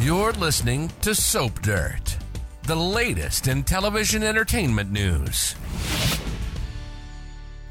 You're listening to Soap Dirt, the latest in television entertainment news.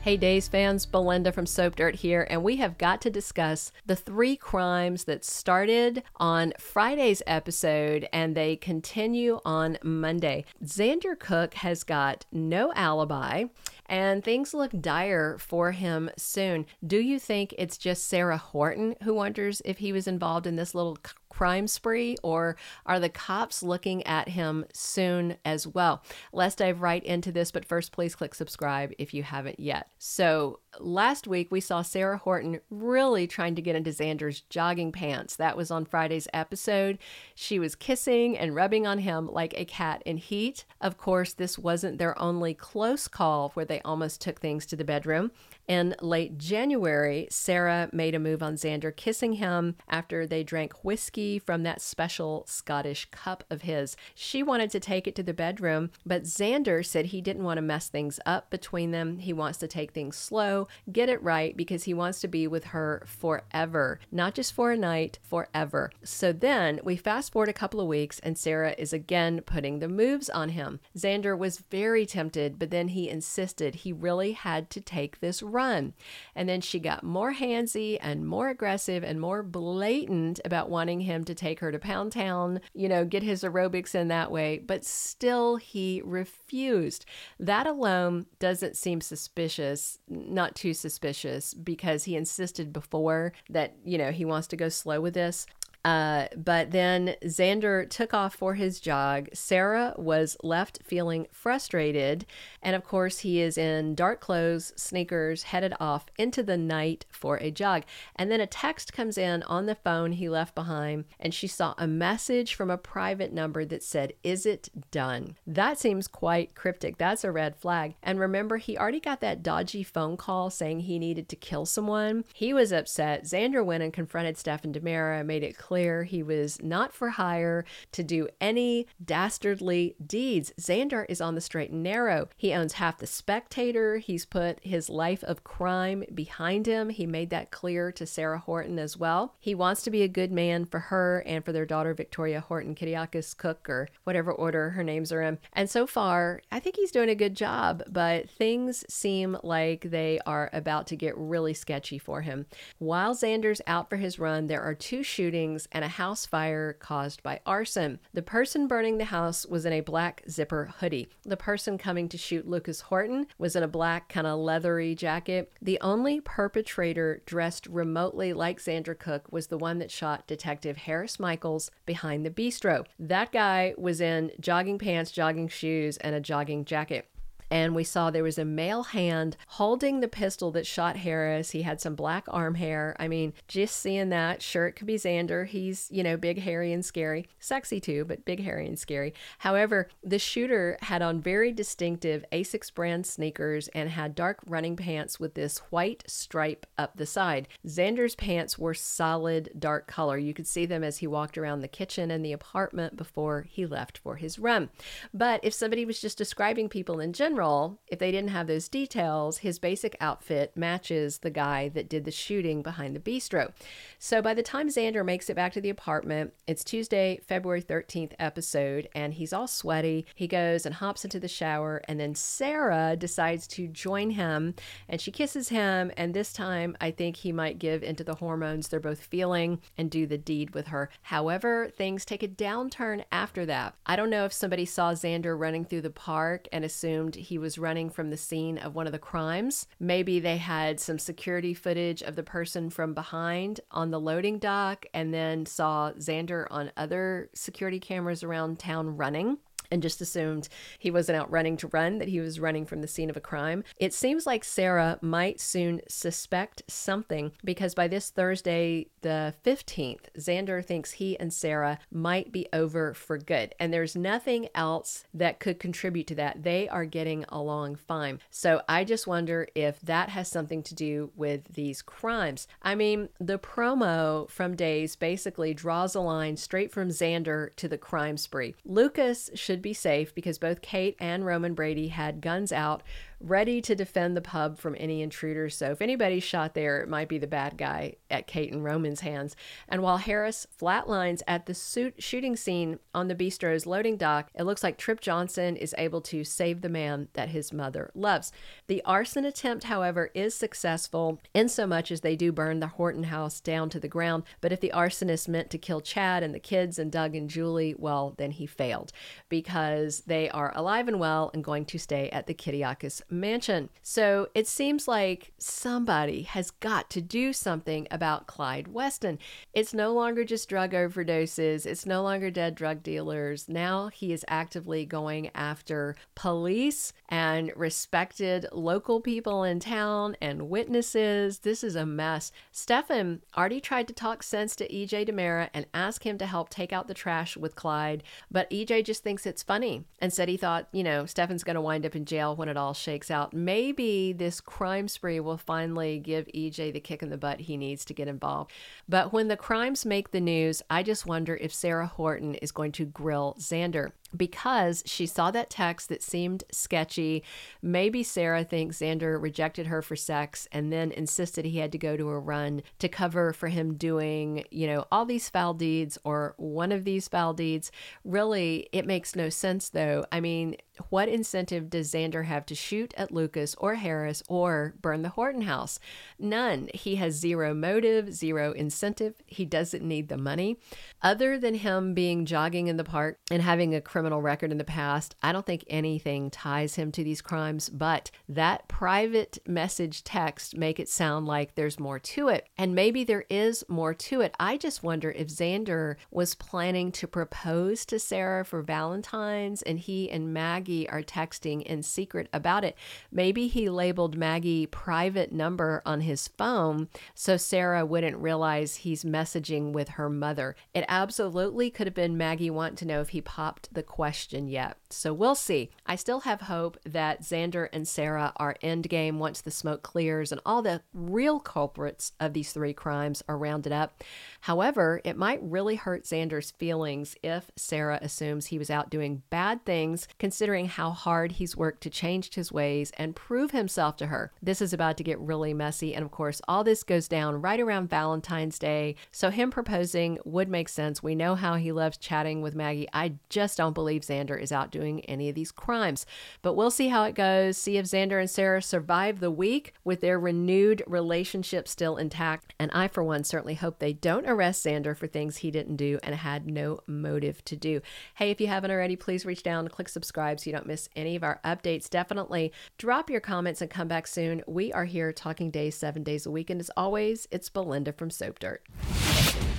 Hey Days fans, Belinda from Soap Dirt here, and we have got to discuss the three crimes that started on Friday's episode and they continue on Monday. Xander Cook has got no alibi and things look dire for him soon. Do you think it's just Sarah Horton who wonders if he was involved in this little crime spree, or are the cops looking at him soon as well? Let's dive right into this, but first, please click subscribe if you haven't yet. So, last week we saw Sarah Horton really trying to get into Xander's jogging pants. That was on Friday's episode. She was kissing and rubbing on him like a cat in heat. Of course, this wasn't their only close call where they almost took things to the bedroom. In late January, Sarah made a move on Xander, kissing him after they drank whiskey from that special Scottish cup of his. She wanted to take it to the bedroom, but Xander said he didn't want to mess things up between them. He wants to take things slow, get it right, because he wants to be with her forever, not just for a night, forever. So then we fast forward a couple of weeks, and Sarah is again putting the moves on him. Xander was very tempted, but then he insisted he really had to take this run. And then she got more handsy and more aggressive and more blatant about wanting him to take her to Pound Town, you know, get his aerobics in that way, but still he refused. That alone doesn't seem suspicious, not too suspicious, because he insisted before that, you know, he wants to go slow with this. Uh, but then Xander took off for his jog. Sarah was left feeling frustrated. And of course, he is in dark clothes, sneakers, headed off into the night for a jog. And then a text comes in on the phone he left behind, and she saw a message from a private number that said, Is it done? That seems quite cryptic. That's a red flag. And remember, he already got that dodgy phone call saying he needed to kill someone. He was upset. Xander went and confronted Stefan DiMera, made it clear he was not for hire to do any dastardly deeds. Xander is on the straight and narrow. He owns half the spectator. He's put his life of crime behind him. He made that clear to Sarah Horton as well. He wants to be a good man for her and for their daughter, Victoria Horton Kiriakis Cook, or whatever order her names are in. And so far, I think he's doing a good job, but things seem like they are about to get really sketchy for him. While Xander's out for his run, there are two shootings and a house fire caused by arson. The person burning the house was in a black zipper hoodie. The person coming to shoot Lucas Horton was in a black, kind of leathery jacket. The only perpetrator dressed remotely like Xander Cook was the one that shot Detective Harris Michaels behind the bistro. That guy was in jogging pants, jogging shoes, and a jogging jacket and we saw there was a male hand holding the pistol that shot Harris. He had some black arm hair. I mean, just seeing that, sure, it could be Xander. He's, you know, big, hairy, and scary. Sexy too, but big, hairy, and scary. However, the shooter had on very distinctive Asics brand sneakers and had dark running pants with this white stripe up the side. Xander's pants were solid dark color. You could see them as he walked around the kitchen and the apartment before he left for his run. But if somebody was just describing people in general, general, if they didn't have those details, his basic outfit matches the guy that did the shooting behind the bistro. So by the time Xander makes it back to the apartment, it's Tuesday, February 13th episode, and he's all sweaty. He goes and hops into the shower, and then Sarah decides to join him and she kisses him. And this time, I think he might give into the hormones they're both feeling and do the deed with her. However, things take a downturn after that. I don't know if somebody saw Xander running through the park and assumed he was running from the scene of one of the crimes. Maybe they had some security footage of the person from behind on the loading dock and then saw Xander on other security cameras around town running and just assumed he wasn't out running to run, that he was running from the scene of a crime. It seems like Sarah might soon suspect something because by this Thursday, the 15th, Xander thinks he and Sarah might be over for good. And there's nothing else that could contribute to that. They are getting along fine. So I just wonder if that has something to do with these crimes. I mean, the promo from Days basically draws a line straight from Xander to the crime spree. Lucas should be safe because both Kate and Roman Brady had guns out ready to defend the pub from any intruders. So if anybody's shot there, it might be the bad guy at Kate and Roman's hands. And while Harris flatlines at the suit shooting scene on the bistro's loading dock, it looks like Tripp Johnson is able to save the man that his mother loves. The arson attempt, however, is successful in so much as they do burn the Horton house down to the ground. But if the arsonist meant to kill Chad and the kids and Doug and Julie, well, then he failed because they are alive and well and going to stay at the Kiriakis mansion. So it seems like somebody has got to do something about Clyde Weston. It's no longer just drug overdoses, it's no longer dead drug dealers. Now he is actively going after police and respected local people in town and witnesses. This is a mess. Stefan already tried to talk sense to EJ DiMera and ask him to help take out the trash with Clyde, but EJ just thinks it's funny and said he thought, you know, Stefan's going to wind up in jail when it all shakes out. Maybe this crime spree will finally give EJ the kick in the butt he needs to get involved. But when the crimes make the news, I just wonder if Sarah Horton is going to grill Xander because she saw that text that seemed sketchy. Maybe Sarah thinks Xander rejected her for sex and then insisted he had to go to a run to cover for him doing, you know, all these foul deeds or one of these foul deeds. Really, it makes no sense though. I mean, what incentive does Xander have to shoot at Lucas or Harris or burn the Horton house? None. He has zero motive, zero incentive. He doesn't need the money. Other than him being jogging in the park and having a criminal record in the past, I don't think anything ties him to these crimes, but that private message text make it sound like there's more to it. And maybe there is more to it. I just wonder if Xander was planning to propose to Sarah for Valentine's and he and Maggie are texting in secret about it. Maybe he labeled Maggie private number on his phone so Sarah wouldn't realize he's messaging with her mother. It absolutely could have been Maggie wanting to know if he popped the question yet. So we'll see. I still have hope that Xander and Sarah are endgame once the smoke clears and all the real culprits of these three crimes are rounded up. However, it might really hurt Xander's feelings if Sarah assumes he was out doing bad things, considering how hard he's worked to change his ways and prove himself to her. This is about to get really messy, and of course, all this goes down right around Valentine's Day, so him proposing would make sense. We know how he loves chatting with Maggie. I just don't believe Xander is out doing any of these crimes. But we'll see how it goes, see if Xander and Sarah survive the week with their renewed relationship still intact. And I, for one, certainly hope they don't arrest Xander for things he didn't do and had no motive to do. Hey, if you haven't already, please reach down and click subscribe so you don't miss any of our updates. Definitely drop your comments and come back soon. We are here talking days, seven days a week. And as always, it's Belinda from Soap Dirt.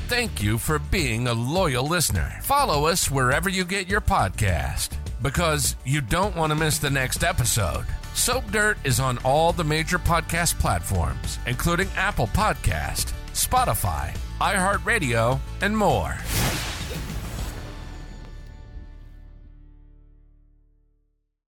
Thank you for being a loyal listener. Follow us wherever you get your podcast because you don't want to miss the next episode. Soap Dirt is on all the major podcast platforms, including Apple Podcast, Spotify, iHeartRadio, and more.